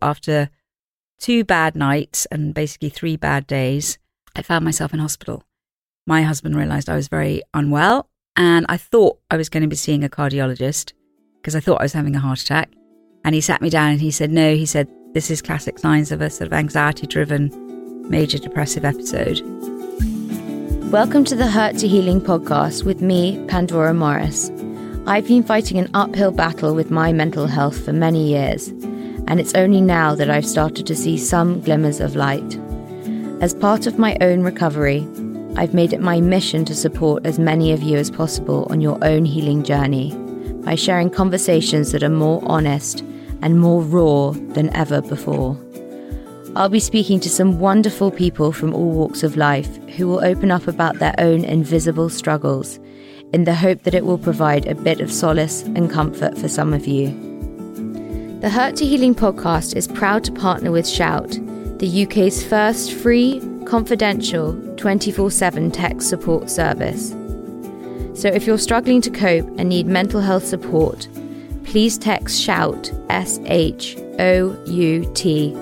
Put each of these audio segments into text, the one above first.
After two bad nights and basically three bad days, I found myself in hospital. My husband realized I was very unwell, and I thought I was going to be seeing a cardiologist because I thought I was having a heart attack. And he sat me down and he said, No, he said, this is classic signs of a sort of anxiety driven major depressive episode. Welcome to the Hurt to Healing podcast with me, Pandora Morris. I've been fighting an uphill battle with my mental health for many years, and it's only now that I've started to see some glimmers of light. As part of my own recovery, I've made it my mission to support as many of you as possible on your own healing journey by sharing conversations that are more honest and more raw than ever before. I'll be speaking to some wonderful people from all walks of life who will open up about their own invisible struggles in the hope that it will provide a bit of solace and comfort for some of you. The Hurt to Healing podcast is proud to partner with Shout, the UK's first free, confidential, 24 7 tech support service. So if you're struggling to cope and need mental health support, please text SHOUT, S H O U T,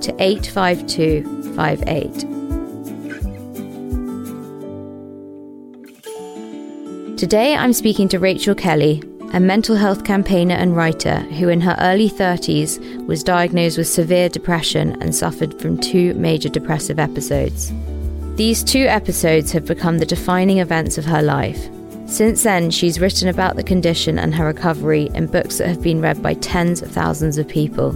to 85258. Today I'm speaking to Rachel Kelly, a mental health campaigner and writer who, in her early 30s, was diagnosed with severe depression and suffered from two major depressive episodes. These two episodes have become the defining events of her life. Since then, she's written about the condition and her recovery in books that have been read by tens of thousands of people.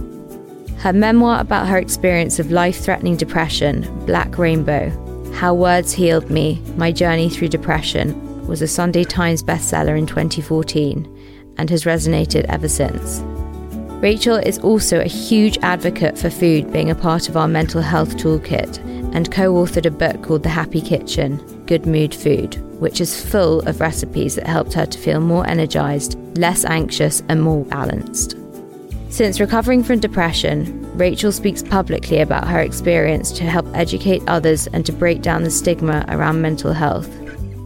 Her memoir about her experience of life threatening depression, Black Rainbow How Words Healed Me My Journey Through Depression, was a Sunday Times bestseller in 2014 and has resonated ever since. Rachel is also a huge advocate for food being a part of our mental health toolkit and co authored a book called The Happy Kitchen Good Mood Food, which is full of recipes that helped her to feel more energized, less anxious, and more balanced. Since recovering from depression, Rachel speaks publicly about her experience to help educate others and to break down the stigma around mental health.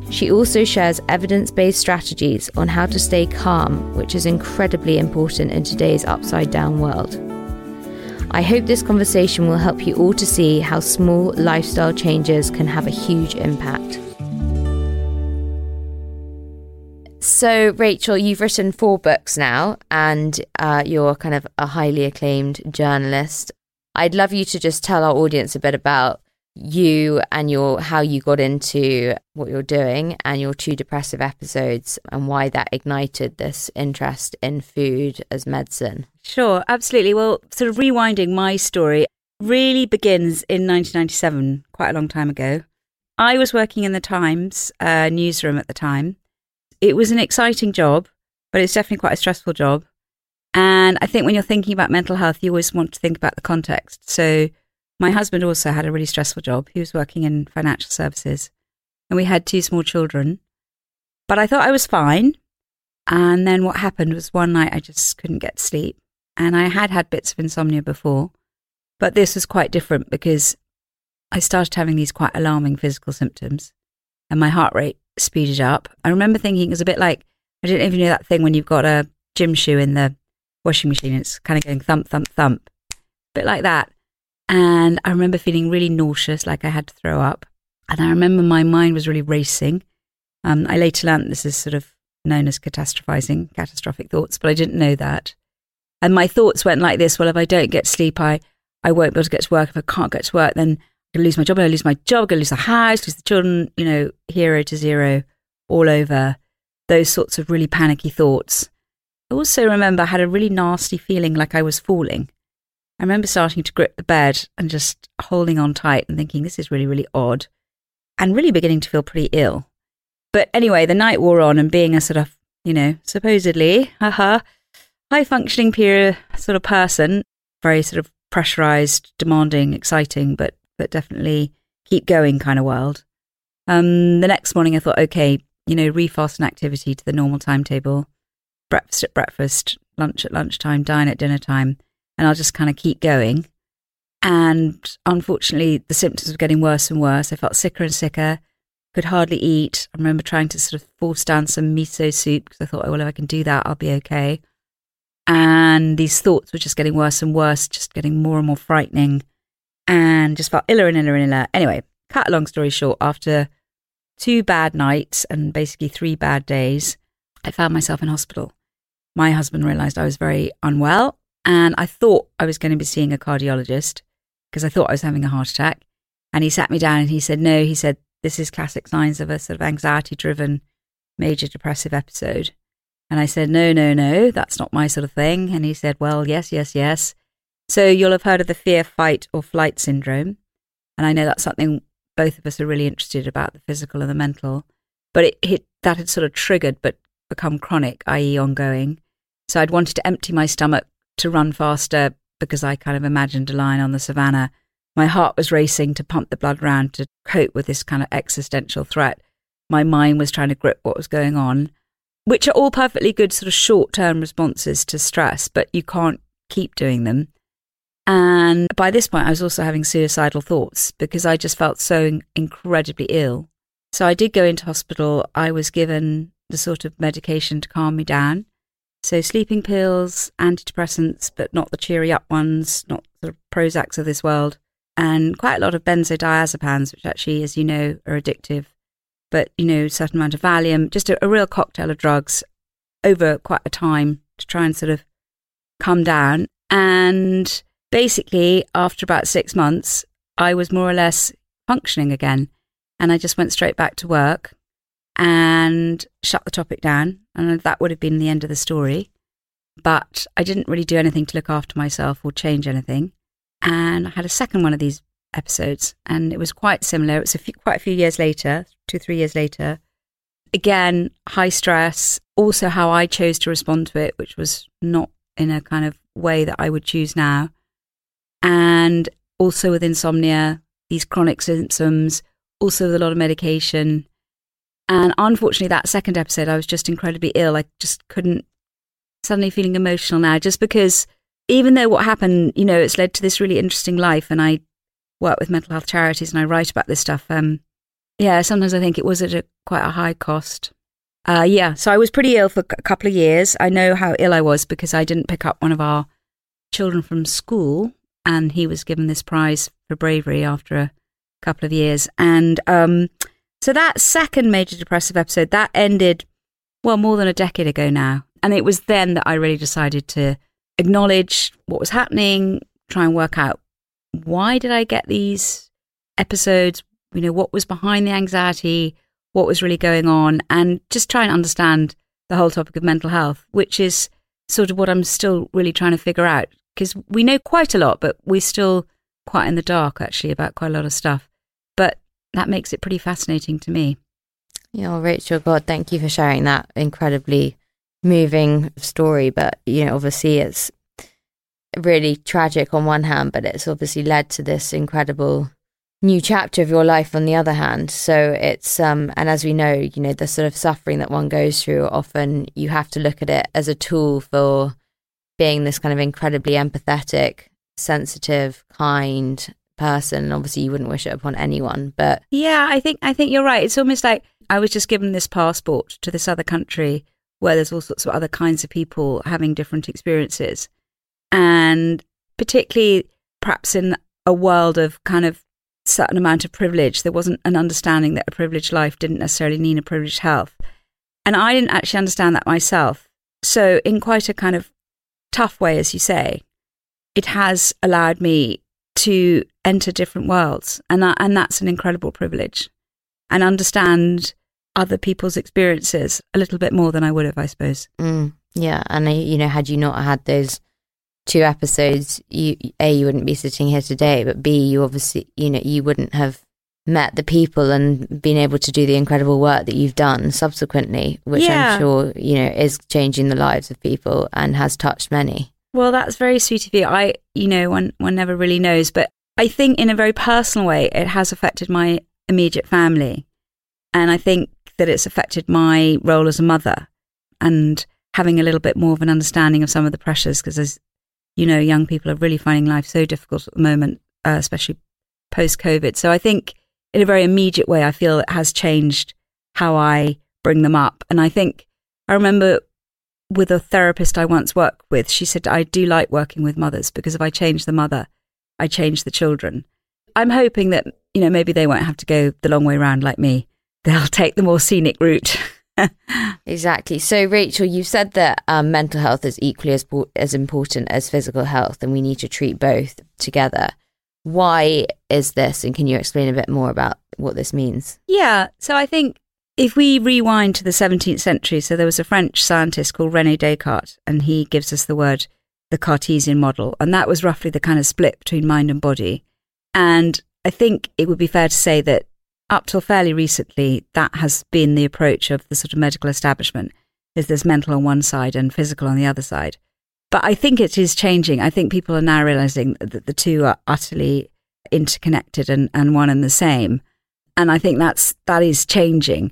She also shares evidence based strategies on how to stay calm, which is incredibly important in today's upside down world. I hope this conversation will help you all to see how small lifestyle changes can have a huge impact. So, Rachel, you've written four books now, and uh, you're kind of a highly acclaimed journalist. I'd love you to just tell our audience a bit about you and your how you got into what you're doing and your two depressive episodes and why that ignited this interest in food as medicine. Sure, absolutely. Well, sort of rewinding my story really begins in 1997, quite a long time ago. I was working in the Times uh, newsroom at the time. It was an exciting job, but it's definitely quite a stressful job. And I think when you're thinking about mental health, you always want to think about the context. So my husband also had a really stressful job. He was working in financial services and we had two small children. But I thought I was fine. And then what happened was one night I just couldn't get to sleep. And I had had bits of insomnia before, but this was quite different because I started having these quite alarming physical symptoms and my heart rate speeded up. I remember thinking it was a bit like, I didn't even know that thing when you've got a gym shoe in the washing machine and it's kind of going thump, thump, thump. A bit like that. And I remember feeling really nauseous, like I had to throw up. And I remember my mind was really racing. Um, I later learned this is sort of known as catastrophizing, catastrophic thoughts, but I didn't know that. And my thoughts went like this well, if I don't get sleep, I, I won't be able to get to work. If I can't get to work, then I'm going to lose my job. I'm going to lose my job. I'm going to lose the house, lose the children, you know, hero to zero all over. Those sorts of really panicky thoughts. I also remember I had a really nasty feeling like I was falling. I remember starting to grip the bed and just holding on tight and thinking, this is really, really odd, and really beginning to feel pretty ill. But anyway, the night wore on, and being a sort of, you know, supposedly, haha, high functioning peer sort of person, very sort of pressurized, demanding, exciting, but but definitely keep going kind of world. Um, the next morning, I thought, okay, you know, refast an activity to the normal timetable, breakfast at breakfast, lunch at lunchtime, dine at dinner time and I'll just kind of keep going. And unfortunately, the symptoms were getting worse and worse. I felt sicker and sicker, could hardly eat. I remember trying to sort of force down some miso soup because I thought, oh, well, if I can do that, I'll be okay. And these thoughts were just getting worse and worse, just getting more and more frightening, and just felt iller and iller and iller. Anyway, cut a long story short, after two bad nights and basically three bad days, I found myself in hospital. My husband realized I was very unwell, and I thought I was going to be seeing a cardiologist because I thought I was having a heart attack. And he sat me down and he said, No, he said, this is classic signs of a sort of anxiety driven major depressive episode. And I said, No, no, no, that's not my sort of thing. And he said, Well, yes, yes, yes. So you'll have heard of the fear, fight, or flight syndrome. And I know that's something both of us are really interested about the physical and the mental. But it, that had sort of triggered but become chronic, i.e., ongoing. So I'd wanted to empty my stomach to run faster because I kind of imagined a lion on the savannah. My heart was racing to pump the blood round to cope with this kind of existential threat. My mind was trying to grip what was going on, which are all perfectly good sort of short term responses to stress, but you can't keep doing them. And by this point, I was also having suicidal thoughts because I just felt so incredibly ill. So I did go into hospital. I was given the sort of medication to calm me down. So sleeping pills, antidepressants, but not the cheery up ones, not the Prozacs of this world, and quite a lot of benzodiazepines, which actually, as you know, are addictive. But you know, certain amount of Valium, just a, a real cocktail of drugs over quite a time to try and sort of come down. And basically, after about six months, I was more or less functioning again. And I just went straight back to work and shut the topic down. And that would have been the end of the story. But I didn't really do anything to look after myself or change anything. And I had a second one of these episodes, and it was quite similar. It was a few, quite a few years later, two, three years later. Again, high stress, also how I chose to respond to it, which was not in a kind of way that I would choose now. And also with insomnia, these chronic symptoms, also with a lot of medication, and unfortunately, that second episode, I was just incredibly ill. I just couldn't, suddenly feeling emotional now, just because even though what happened, you know, it's led to this really interesting life. And I work with mental health charities and I write about this stuff. Um, yeah, sometimes I think it was at a quite a high cost. Uh, yeah, so I was pretty ill for a couple of years. I know how ill I was because I didn't pick up one of our children from school, and he was given this prize for bravery after a couple of years. And um, so that second major depressive episode, that ended, well, more than a decade ago now. And it was then that I really decided to acknowledge what was happening, try and work out why did I get these episodes, you know, what was behind the anxiety, what was really going on, and just try and understand the whole topic of mental health, which is sort of what I'm still really trying to figure out. Because we know quite a lot, but we're still quite in the dark actually about quite a lot of stuff. But that makes it pretty fascinating to me. Yeah, Rachel, God, thank you for sharing that incredibly moving story. But, you know, obviously it's really tragic on one hand, but it's obviously led to this incredible new chapter of your life on the other hand. So it's, um, and as we know, you know, the sort of suffering that one goes through, often you have to look at it as a tool for being this kind of incredibly empathetic, sensitive, kind, person and obviously you wouldn't wish it upon anyone but yeah i think i think you're right. It's almost like i was just given this passport to this other country where there's all sorts of other kinds of people having different experiences. And particularly perhaps in a world of kind of certain amount of privilege there wasn't an understanding that a privileged life didn't necessarily mean a privileged health. And i didn't actually understand that myself. So in quite a kind of tough way as you say it has allowed me to enter different worlds, and that, and that's an incredible privilege, and understand other people's experiences a little bit more than I would have, I suppose. Mm, yeah, and uh, you know, had you not had those two episodes, you a you wouldn't be sitting here today, but b you obviously you know you wouldn't have met the people and been able to do the incredible work that you've done subsequently, which yeah. I'm sure you know is changing the lives of people and has touched many. Well, that's very sweet of you. I, you know, one one never really knows, but I think in a very personal way, it has affected my immediate family, and I think that it's affected my role as a mother, and having a little bit more of an understanding of some of the pressures, because as you know, young people are really finding life so difficult at the moment, uh, especially post COVID. So I think in a very immediate way, I feel it has changed how I bring them up, and I think I remember with a therapist I once worked with, she said, I do like working with mothers because if I change the mother, I change the children. I'm hoping that, you know, maybe they won't have to go the long way round like me. They'll take the more scenic route. exactly. So, Rachel, you said that um, mental health is equally as, as important as physical health, and we need to treat both together. Why is this? And can you explain a bit more about what this means? Yeah. So, I think if we rewind to the 17th century, so there was a French scientist called Rene Descartes, and he gives us the word the Cartesian model. And that was roughly the kind of split between mind and body. And I think it would be fair to say that up till fairly recently, that has been the approach of the sort of medical establishment is there's mental on one side and physical on the other side. But I think it is changing. I think people are now realizing that the two are utterly interconnected and, and one and the same. And I think that's that is changing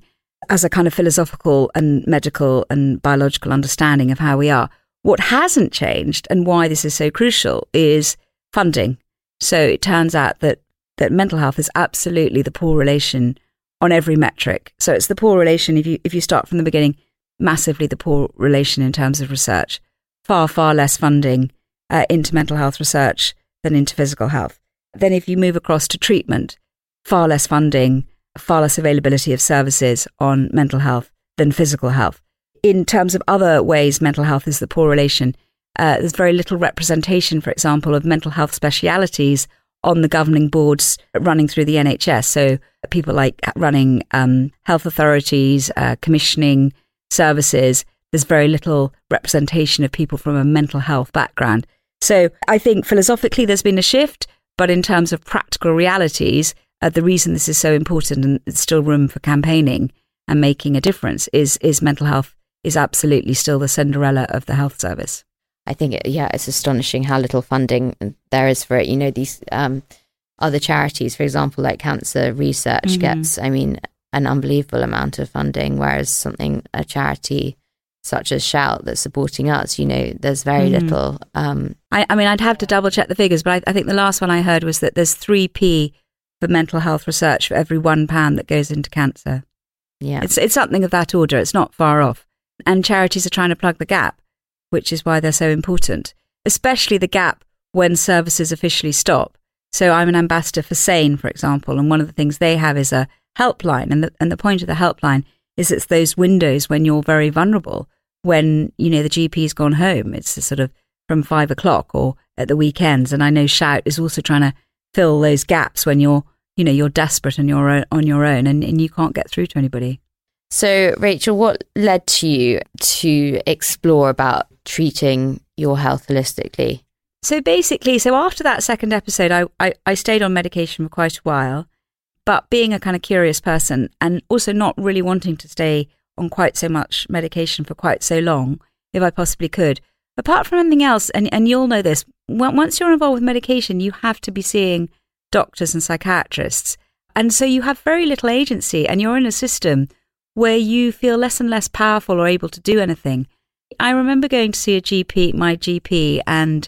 as a kind of philosophical and medical and biological understanding of how we are. What hasn't changed and why this is so crucial is funding. So it turns out that, that mental health is absolutely the poor relation on every metric. So it's the poor relation, if you, if you start from the beginning, massively the poor relation in terms of research. Far, far less funding uh, into mental health research than into physical health. Then if you move across to treatment, far less funding far less availability of services on mental health than physical health. In terms of other ways mental health is the poor relation, uh, there's very little representation, for example, of mental health specialities on the governing boards running through the NHS. So people like running um, health authorities, uh, commissioning services, there's very little representation of people from a mental health background. So I think philosophically there's been a shift, but in terms of practical realities, uh, the reason this is so important and it's still room for campaigning and making a difference is is mental health is absolutely still the Cinderella of the health service. I think, it, yeah, it's astonishing how little funding there is for it. You know, these um, other charities, for example, like cancer research, mm-hmm. gets, I mean, an unbelievable amount of funding, whereas something a charity such as Shout that's supporting us, you know, there's very mm. little. Um, I, I, mean, I'd have to double check the figures, but I, I think the last one I heard was that there's three p for mental health research for every one pound that goes into cancer. Yeah. It's, it's something of that order. It's not far off. And charities are trying to plug the gap, which is why they're so important, especially the gap when services officially stop. So I'm an ambassador for SANE, for example, and one of the things they have is a helpline. And the, and the point of the helpline is it's those windows when you're very vulnerable, when, you know, the GP's gone home. It's sort of from five o'clock or at the weekends. And I know Shout is also trying to fill those gaps when you're you know you're desperate and you're uh, on your own and, and you can't get through to anybody. So rachel what led to you to explore about treating your health holistically? So basically so after that second episode I, I, I stayed on medication for quite a while but being a kind of curious person and also not really wanting to stay on quite so much medication for quite so long if i possibly could. Apart from anything else and, and you'll know this once you're involved with medication, you have to be seeing doctors and psychiatrists. And so you have very little agency and you're in a system where you feel less and less powerful or able to do anything. I remember going to see a GP, my GP, and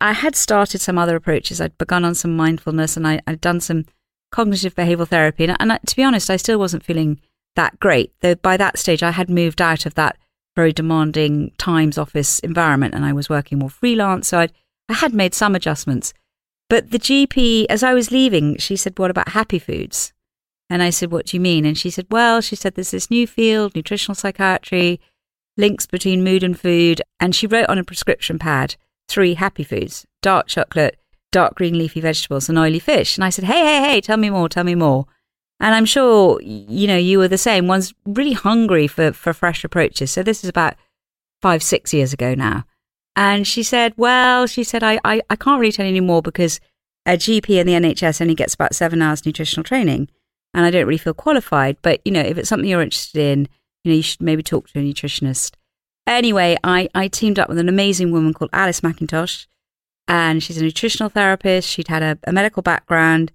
I had started some other approaches. I'd begun on some mindfulness and I, had done some cognitive behavioral therapy. And, and I, to be honest, I still wasn't feeling that great. Though by that stage, I had moved out of that very demanding Times office environment and I was working more freelance. So I'd I had made some adjustments. But the GP, as I was leaving, she said, What about happy foods? And I said, What do you mean? And she said, Well, she said, there's this new field, nutritional psychiatry, links between mood and food. And she wrote on a prescription pad three happy foods dark chocolate, dark green leafy vegetables, and oily fish. And I said, Hey, hey, hey, tell me more, tell me more. And I'm sure, you know, you were the same. One's really hungry for, for fresh approaches. So this is about five, six years ago now. And she said, Well, she said, I, I, I can't really tell you anymore because a GP in the NHS only gets about seven hours nutritional training. And I don't really feel qualified. But, you know, if it's something you're interested in, you know, you should maybe talk to a nutritionist. Anyway, I, I teamed up with an amazing woman called Alice Mackintosh. And she's a nutritional therapist. She'd had a, a medical background.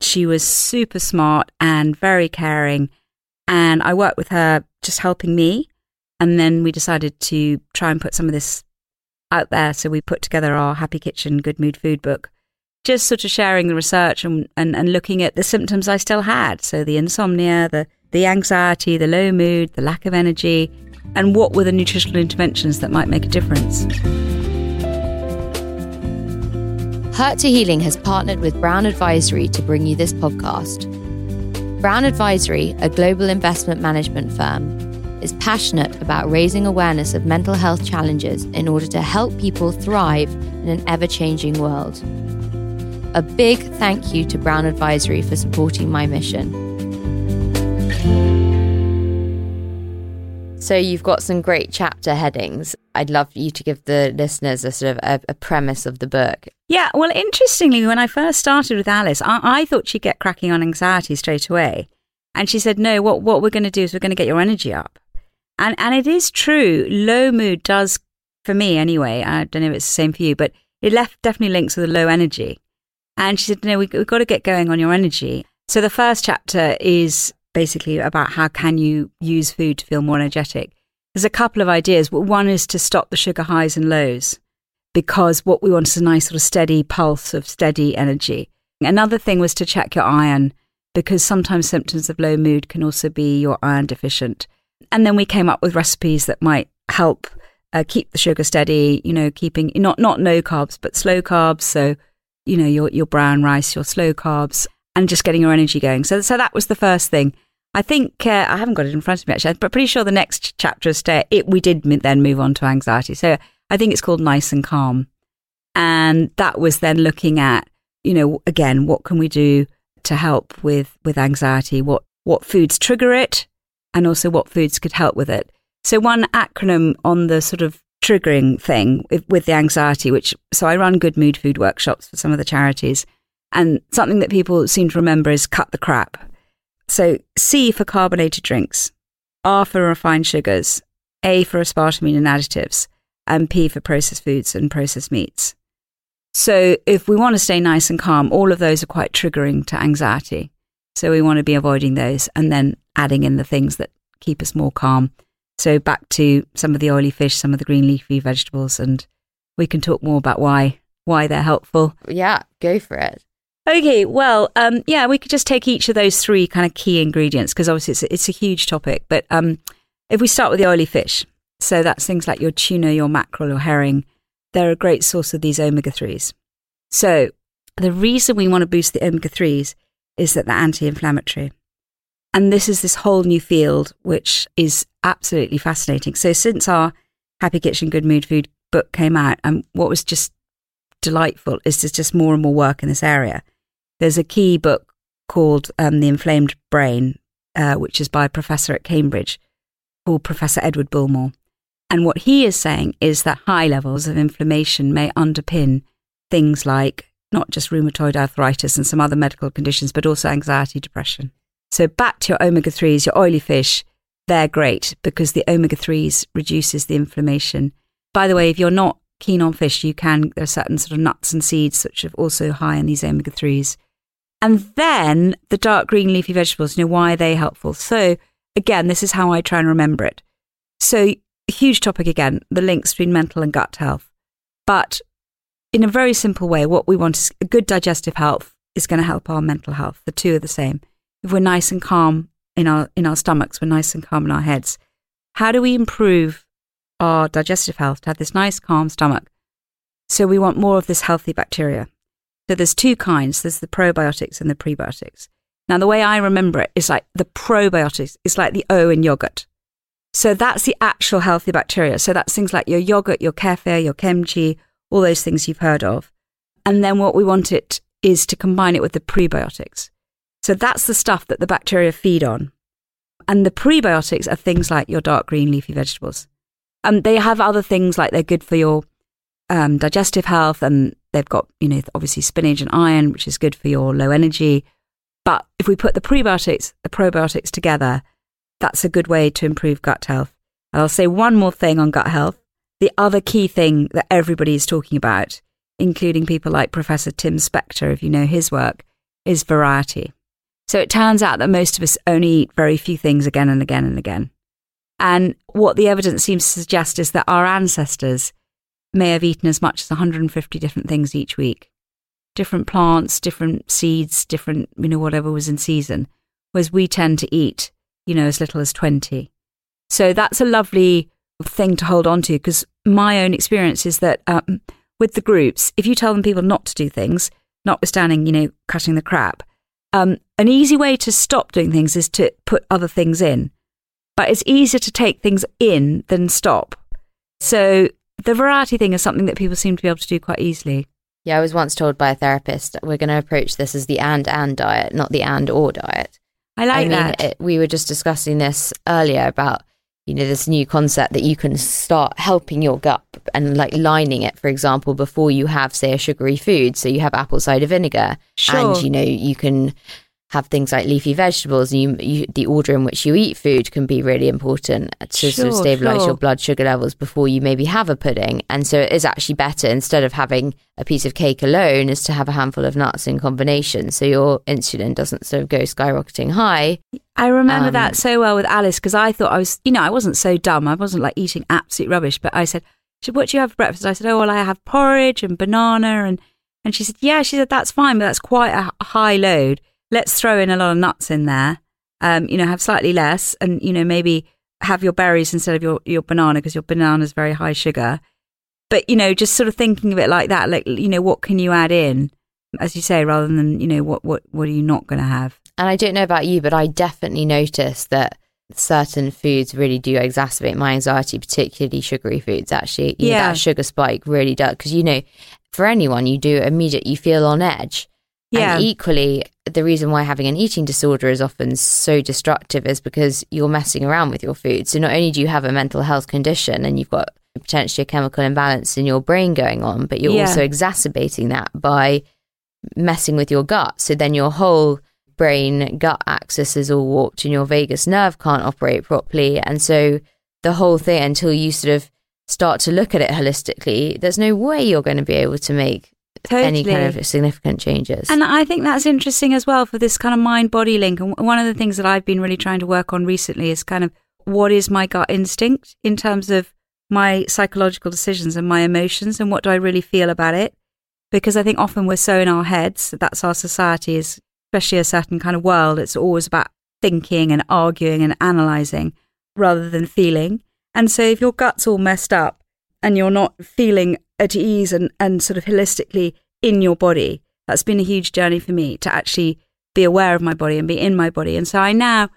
She was super smart and very caring. And I worked with her just helping me. And then we decided to try and put some of this out there. So we put together our Happy Kitchen Good Mood Food book, just sort of sharing the research and, and, and looking at the symptoms I still had. So the insomnia, the, the anxiety, the low mood, the lack of energy, and what were the nutritional interventions that might make a difference. Hurt to Healing has partnered with Brown Advisory to bring you this podcast. Brown Advisory, a global investment management firm, is passionate about raising awareness of mental health challenges in order to help people thrive in an ever changing world. A big thank you to Brown Advisory for supporting my mission. So, you've got some great chapter headings. I'd love you to give the listeners a sort of a, a premise of the book. Yeah, well, interestingly, when I first started with Alice, I, I thought she'd get cracking on anxiety straight away. And she said, no, what, what we're going to do is we're going to get your energy up. And and it is true. Low mood does, for me anyway. I don't know if it's the same for you, but it left definitely links with a low energy. And she said, "No, we, we've got to get going on your energy." So the first chapter is basically about how can you use food to feel more energetic. There's a couple of ideas. One is to stop the sugar highs and lows, because what we want is a nice sort of steady pulse of steady energy. Another thing was to check your iron, because sometimes symptoms of low mood can also be your iron deficient. And then we came up with recipes that might help uh, keep the sugar steady, you know, keeping not not no carbs, but slow carbs. So, you know, your your brown rice, your slow carbs, and just getting your energy going. So, so that was the first thing. I think uh, I haven't got it in front of me actually, but pretty sure the next chapter is stay. It we did then move on to anxiety. So I think it's called Nice and Calm, and that was then looking at you know again what can we do to help with with anxiety? What what foods trigger it? And also what foods could help with it. So, one acronym on the sort of triggering thing with the anxiety, which so I run good mood food workshops for some of the charities, and something that people seem to remember is cut the crap. So, C for carbonated drinks, R for refined sugars, A for aspartame and additives, and P for processed foods and processed meats. So, if we want to stay nice and calm, all of those are quite triggering to anxiety. So, we want to be avoiding those. And then adding in the things that keep us more calm. So back to some of the oily fish, some of the green leafy vegetables, and we can talk more about why why they're helpful. Yeah, go for it. Okay, well, um, yeah, we could just take each of those three kind of key ingredients because obviously it's a, it's a huge topic. But um, if we start with the oily fish, so that's things like your tuna, your mackerel, your herring, they're a great source of these omega threes. So the reason we want to boost the omega threes is that they're anti-inflammatory. And this is this whole new field, which is absolutely fascinating. So, since our Happy Kitchen, Good Mood Food book came out, and what was just delightful is there's just more and more work in this area. There's a key book called um, The Inflamed Brain, uh, which is by a professor at Cambridge called Professor Edward Bullmore. And what he is saying is that high levels of inflammation may underpin things like not just rheumatoid arthritis and some other medical conditions, but also anxiety, depression. So back to your omega 3s, your oily fish, they're great because the omega 3s reduces the inflammation. By the way, if you're not keen on fish, you can, there are certain sort of nuts and seeds which are also high in these omega 3s. And then the dark green leafy vegetables, you know, why are they helpful? So again, this is how I try and remember it. So huge topic again, the links between mental and gut health. But in a very simple way, what we want is a good digestive health is going to help our mental health. The two are the same if we're nice and calm in our in our stomachs, we're nice and calm in our heads. How do we improve our digestive health to have this nice calm stomach? So we want more of this healthy bacteria. So there's two kinds. There's the probiotics and the prebiotics. Now the way I remember it is like the probiotics is like the O in yogurt. So that's the actual healthy bacteria. So that's things like your yogurt, your kefir, your kimchi, all those things you've heard of. And then what we want it is to combine it with the prebiotics. So that's the stuff that the bacteria feed on. And the prebiotics are things like your dark green leafy vegetables. And they have other things like they're good for your um, digestive health, and they've got, you know, obviously spinach and iron, which is good for your low energy. But if we put the prebiotics, the probiotics together, that's a good way to improve gut health. And I'll say one more thing on gut health. The other key thing that everybody is talking about, including people like Professor Tim Spector, if you know his work, is variety. So it turns out that most of us only eat very few things again and again and again. And what the evidence seems to suggest is that our ancestors may have eaten as much as 150 different things each week. Different plants, different seeds, different, you know, whatever was in season. Whereas we tend to eat, you know, as little as 20. So that's a lovely thing to hold on to because my own experience is that um, with the groups, if you tell them people not to do things, notwithstanding, you know, cutting the crap, um, an easy way to stop doing things is to put other things in. But it's easier to take things in than stop. So the variety thing is something that people seem to be able to do quite easily. Yeah, I was once told by a therapist we're going to approach this as the and and diet, not the and or diet. I like I mean, that. It, we were just discussing this earlier about you know this new concept that you can start helping your gut and like lining it, for example, before you have say a sugary food. So you have apple cider vinegar, Sure. and you know you can have things like leafy vegetables. And you, you the order in which you eat food can be really important to sort of stabilize sure. your blood sugar levels before you maybe have a pudding. And so it is actually better instead of having a piece of cake alone, is to have a handful of nuts in combination, so your insulin doesn't sort of go skyrocketing high. I remember Um, that so well with Alice because I thought I was, you know, I wasn't so dumb. I wasn't like eating absolute rubbish, but I said, she what do you have for breakfast? I said, oh, well, I have porridge and banana. And, and she said, yeah, she said, that's fine, but that's quite a a high load. Let's throw in a lot of nuts in there. Um, you know, have slightly less and, you know, maybe have your berries instead of your, your banana because your banana is very high sugar. But, you know, just sort of thinking of it like that, like, you know, what can you add in, as you say, rather than, you know, what, what, what are you not going to have? And I don't know about you, but I definitely noticed that certain foods really do exacerbate my anxiety, particularly sugary foods. Actually, you know, Yeah. that sugar spike really does because you know, for anyone, you do immediate, you feel on edge. Yeah. And equally, the reason why having an eating disorder is often so destructive is because you're messing around with your food. So not only do you have a mental health condition and you've got potentially a chemical imbalance in your brain going on, but you're Yeah. also exacerbating that by messing with your gut. So then your whole brain gut axis is all warped and your vagus nerve can't operate properly. And so the whole thing, until you sort of start to look at it holistically, there's no way you're going to be able to make any kind of significant changes. And I think that's interesting as well for this kind of mind body link. And one of the things that I've been really trying to work on recently is kind of what is my gut instinct in terms of my psychological decisions and my emotions and what do I really feel about it? Because I think often we're so in our heads, that that's our society is, especially a certain kind of world. It's always about thinking and arguing and analyzing rather than feeling. And so if your gut's all messed up and you're not feeling at ease and, and sort of holistically in your body, that's been a huge journey for me to actually be aware of my body and be in my body. And so I now,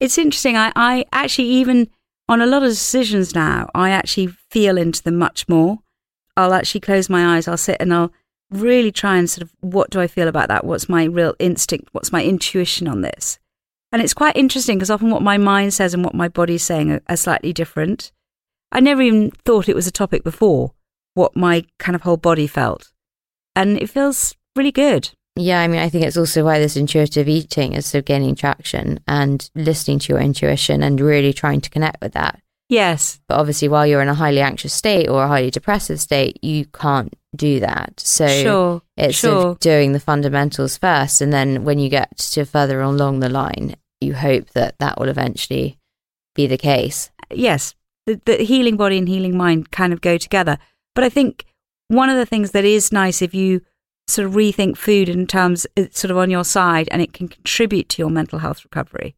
it's interesting. I, I actually, even on a lot of decisions now, I actually feel into them much more. I'll actually close my eyes, I'll sit and I'll really try and sort of, what do I feel about that? What's my real instinct? What's my intuition on this? And it's quite interesting because often what my mind says and what my body's saying are, are slightly different. I never even thought it was a topic before, what my kind of whole body felt. And it feels really good. Yeah, I mean, I think it's also why this intuitive eating is so gaining traction and listening to your intuition and really trying to connect with that. Yes. But obviously, while you're in a highly anxious state or a highly depressive state, you can't do that. So sure. it's sort of doing the fundamentals first. And then when you get to further along the line, you hope that that will eventually be the case. yes, the, the healing body and healing mind kind of go together. But I think one of the things that is nice if you sort of rethink food in terms it's sort of on your side and it can contribute to your mental health recovery.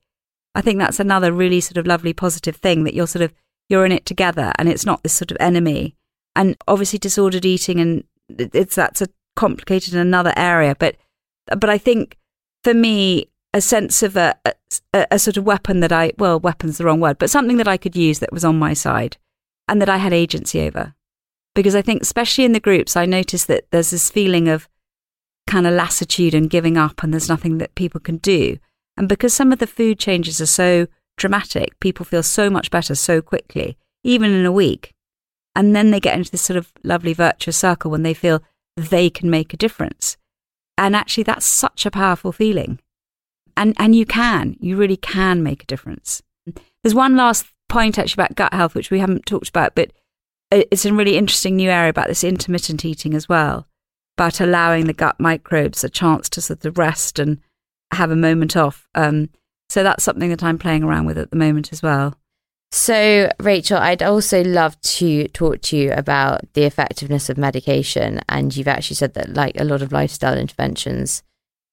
I think that's another really sort of lovely positive thing that you're sort of you're in it together and it's not this sort of enemy. And obviously disordered eating and it's that's a complicated in another area, but but I think for me a sense of a, a, a sort of weapon that I, well, weapon's the wrong word, but something that I could use that was on my side and that I had agency over. Because I think, especially in the groups, I noticed that there's this feeling of kind of lassitude and giving up, and there's nothing that people can do. And because some of the food changes are so dramatic, people feel so much better so quickly, even in a week. And then they get into this sort of lovely virtuous circle when they feel they can make a difference. And actually, that's such a powerful feeling. And and you can you really can make a difference. There's one last point actually about gut health which we haven't talked about but it's a really interesting new area about this intermittent eating as well about allowing the gut microbes a chance to sort of rest and have a moment off. Um, so that's something that i'm playing around with at the moment as well So, Rachel, I'd also love to talk to you about the effectiveness of medication. And you've actually said that, like a lot of lifestyle interventions,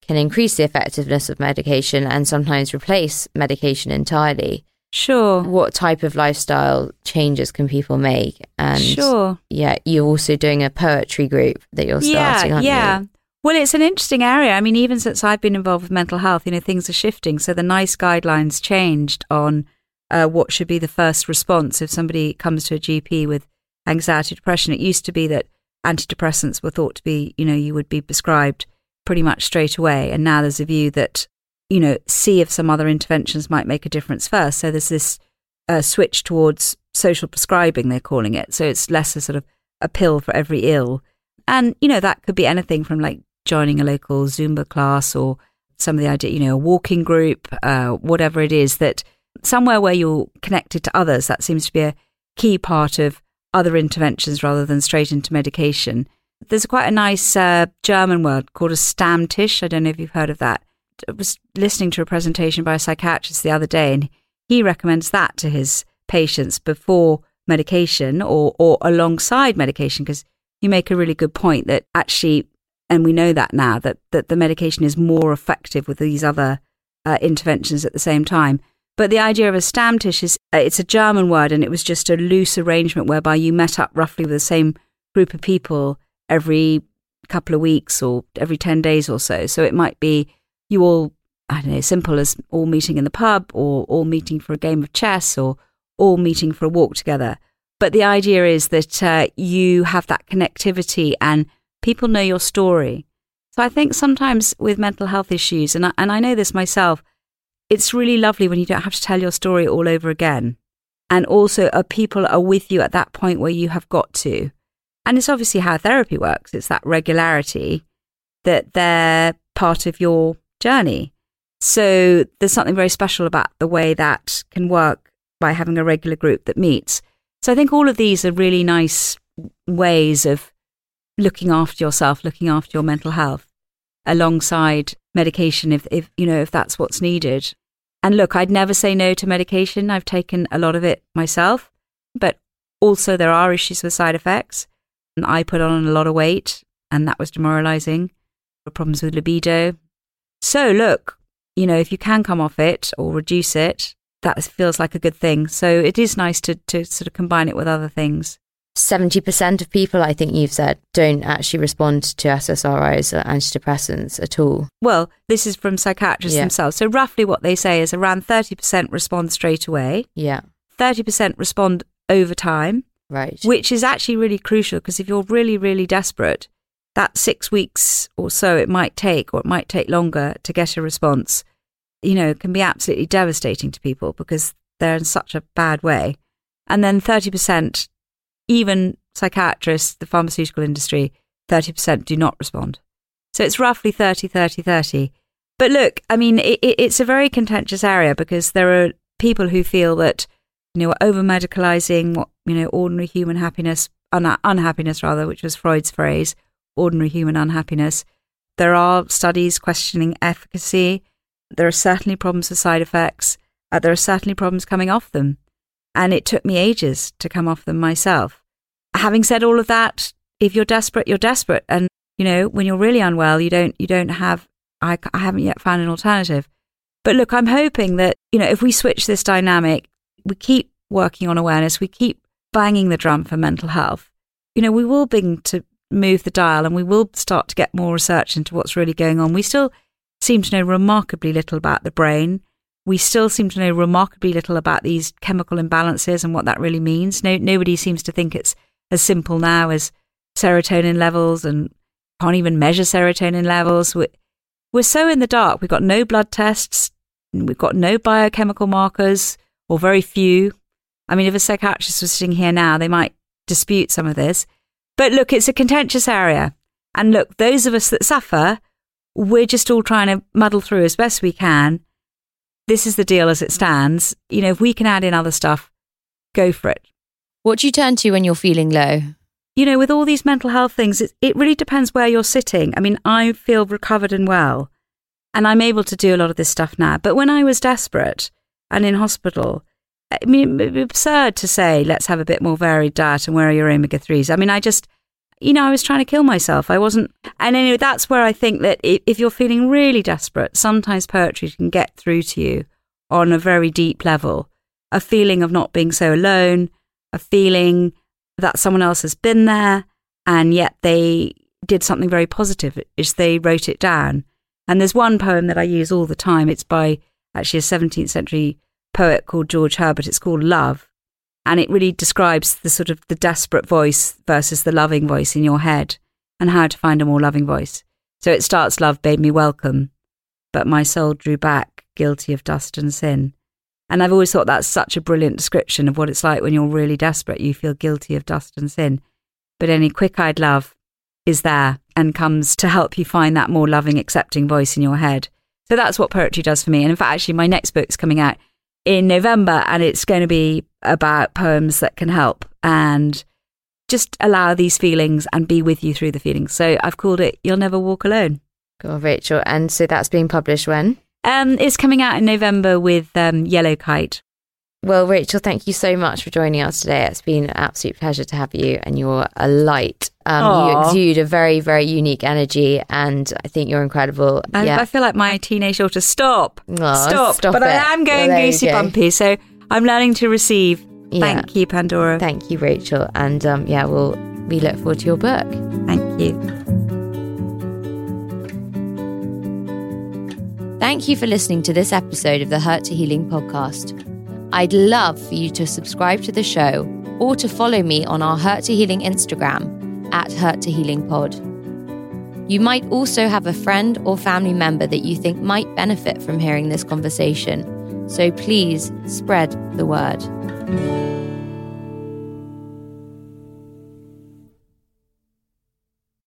can increase the effectiveness of medication and sometimes replace medication entirely. Sure. What type of lifestyle changes can people make? And sure. Yeah, you're also doing a poetry group that you're starting, yeah, aren't yeah. you? Well, it's an interesting area. I mean, even since I've been involved with mental health, you know, things are shifting. So the NICE guidelines changed on uh, what should be the first response if somebody comes to a GP with anxiety, depression. It used to be that antidepressants were thought to be, you know, you would be prescribed pretty much straight away. And now there's a view that, you know, see if some other interventions might make a difference first. So there's this uh, switch towards social prescribing, they're calling it. So it's less a sort of a pill for every ill. And, you know, that could be anything from like joining a local Zumba class or some of the idea, you know, a walking group, uh, whatever it is that somewhere where you're connected to others, that seems to be a key part of other interventions rather than straight into medication. There's quite a nice uh, German word called a Stammtisch. I don't know if you've heard of that. I was listening to a presentation by a psychiatrist the other day, and he recommends that to his patients before medication or, or alongside medication because you make a really good point that actually and we know that now that, that the medication is more effective with these other uh, interventions at the same time. But the idea of a Stammtisch is uh, it's a German word, and it was just a loose arrangement whereby you met up roughly with the same group of people every couple of weeks or every ten days or so. So it might be you all, I don't know, simple as all meeting in the pub, or all meeting for a game of chess, or all meeting for a walk together. But the idea is that uh, you have that connectivity and people know your story. So I think sometimes with mental health issues, and I, and I know this myself, it's really lovely when you don't have to tell your story all over again. And also, uh, people are with you at that point where you have got to. And it's obviously how therapy works. It's that regularity that they're part of your journey. So there's something very special about the way that can work by having a regular group that meets. So I think all of these are really nice ways of looking after yourself, looking after your mental health alongside medication if, if you know if that's what's needed. And look, I'd never say no to medication. I've taken a lot of it myself, but also there are issues with side effects. And I put on a lot of weight and that was demoralizing. Problems with libido. So look, you know, if you can come off it or reduce it, that feels like a good thing. So it is nice to, to sort of combine it with other things. 70% of people, I think you've said, don't actually respond to SSRIs or antidepressants at all. Well, this is from psychiatrists Yeah. themselves. So roughly what they say is around 30% respond straight away, Yeah, 30% respond over time, right. which is actually really crucial because if you're really, really desperate, that six weeks or so it might take, or it might take longer to get a response, you know, can be absolutely devastating to people because they're in such a bad way. And then 30%, even psychiatrists, the pharmaceutical industry, 30% do not respond. So it's roughly 30, 30, 30. But look, I mean, it, it, it's a very contentious area because there are people who feel that, you know, we're over medicalizing what, you know, ordinary human happiness, un- unhappiness rather, which was Freud's phrase, ordinary human unhappiness. There are studies questioning efficacy. There are certainly problems with side effects. Uh, there are certainly problems coming off them. And it took me ages to come off them myself. Having said all of that, if you're desperate, you're desperate. And, you know, when you're really unwell, you don't, you don't have, I, I haven't yet found an alternative. But look, I'm hoping that, you know, if we switch this dynamic, we keep working on awareness, we keep banging the drum for mental health, you know, we will begin to move the dial and we will start to get more research into what's really going on. We still seem to know remarkably little about the brain. We still seem to know remarkably little about these chemical imbalances and what that really means. No, nobody seems to think it's as simple now as serotonin levels and can't even measure serotonin levels. We're, we're so in the dark. We've got no blood tests. We've got no biochemical markers or very few. I mean, if a psychiatrist was sitting here now, they might dispute some of this. But look, it's a contentious area. And look, those of us that suffer, we're just all trying to muddle through as best we can. This is the deal as it stands. You know, if we can add in other stuff, go for it. What do you turn to when you're feeling low? You know, with all these mental health things, it, it really depends where you're sitting. I mean, I feel recovered and well, and I'm able to do a lot of this stuff now. But when I was desperate and in hospital, I mean, it'd be absurd to say, let's have a bit more varied diet and where are your omega 3s? I mean, I just, you know, I was trying to kill myself. I wasn't. And anyway, that's where I think that if you're feeling really desperate, sometimes poetry can get through to you on a very deep level. a feeling of not being so alone, a feeling that someone else has been there and yet they did something very positive is they wrote it down. And there's one poem that I use all the time. It's by actually a 17th century poet called George Herbert. It's called Love. And it really describes the sort of the desperate voice versus the loving voice in your head and how to find a more loving voice. So it starts, Love bade me welcome, but my soul drew back, guilty of dust and sin. And I've always thought that's such a brilliant description of what it's like when you're really desperate. You feel guilty of dust and sin. But any quick eyed love is there and comes to help you find that more loving, accepting voice in your head. So that's what poetry does for me. And in fact, actually, my next book's coming out in November and it's going to be about poems that can help and just allow these feelings and be with you through the feelings. So I've called it You'll Never Walk Alone. Cool, Rachel. And so that's being published when? Um, it's coming out in November with um, Yellow Kite. Well, Rachel, thank you so much for joining us today. It's been an absolute pleasure to have you, and you're a light. Um, you exude a very, very unique energy, and I think you're incredible. I, yeah. I feel like my teenage daughter, stop, stop. stop but it. I am going Well, goosey go. bumpy, so I'm learning to receive. Yeah. Thank you, Pandora. Thank you, Rachel. And um, yeah, we'll we look forward to your book. Thank you. Thank you for listening to this episode of the Hurt to Healing podcast. I'd love for you to subscribe to the show or to follow me on our Hurt to Healing Instagram at Hurt to Healing Pod. You might also have a friend or family member that you think might benefit from hearing this conversation. So please spread the word.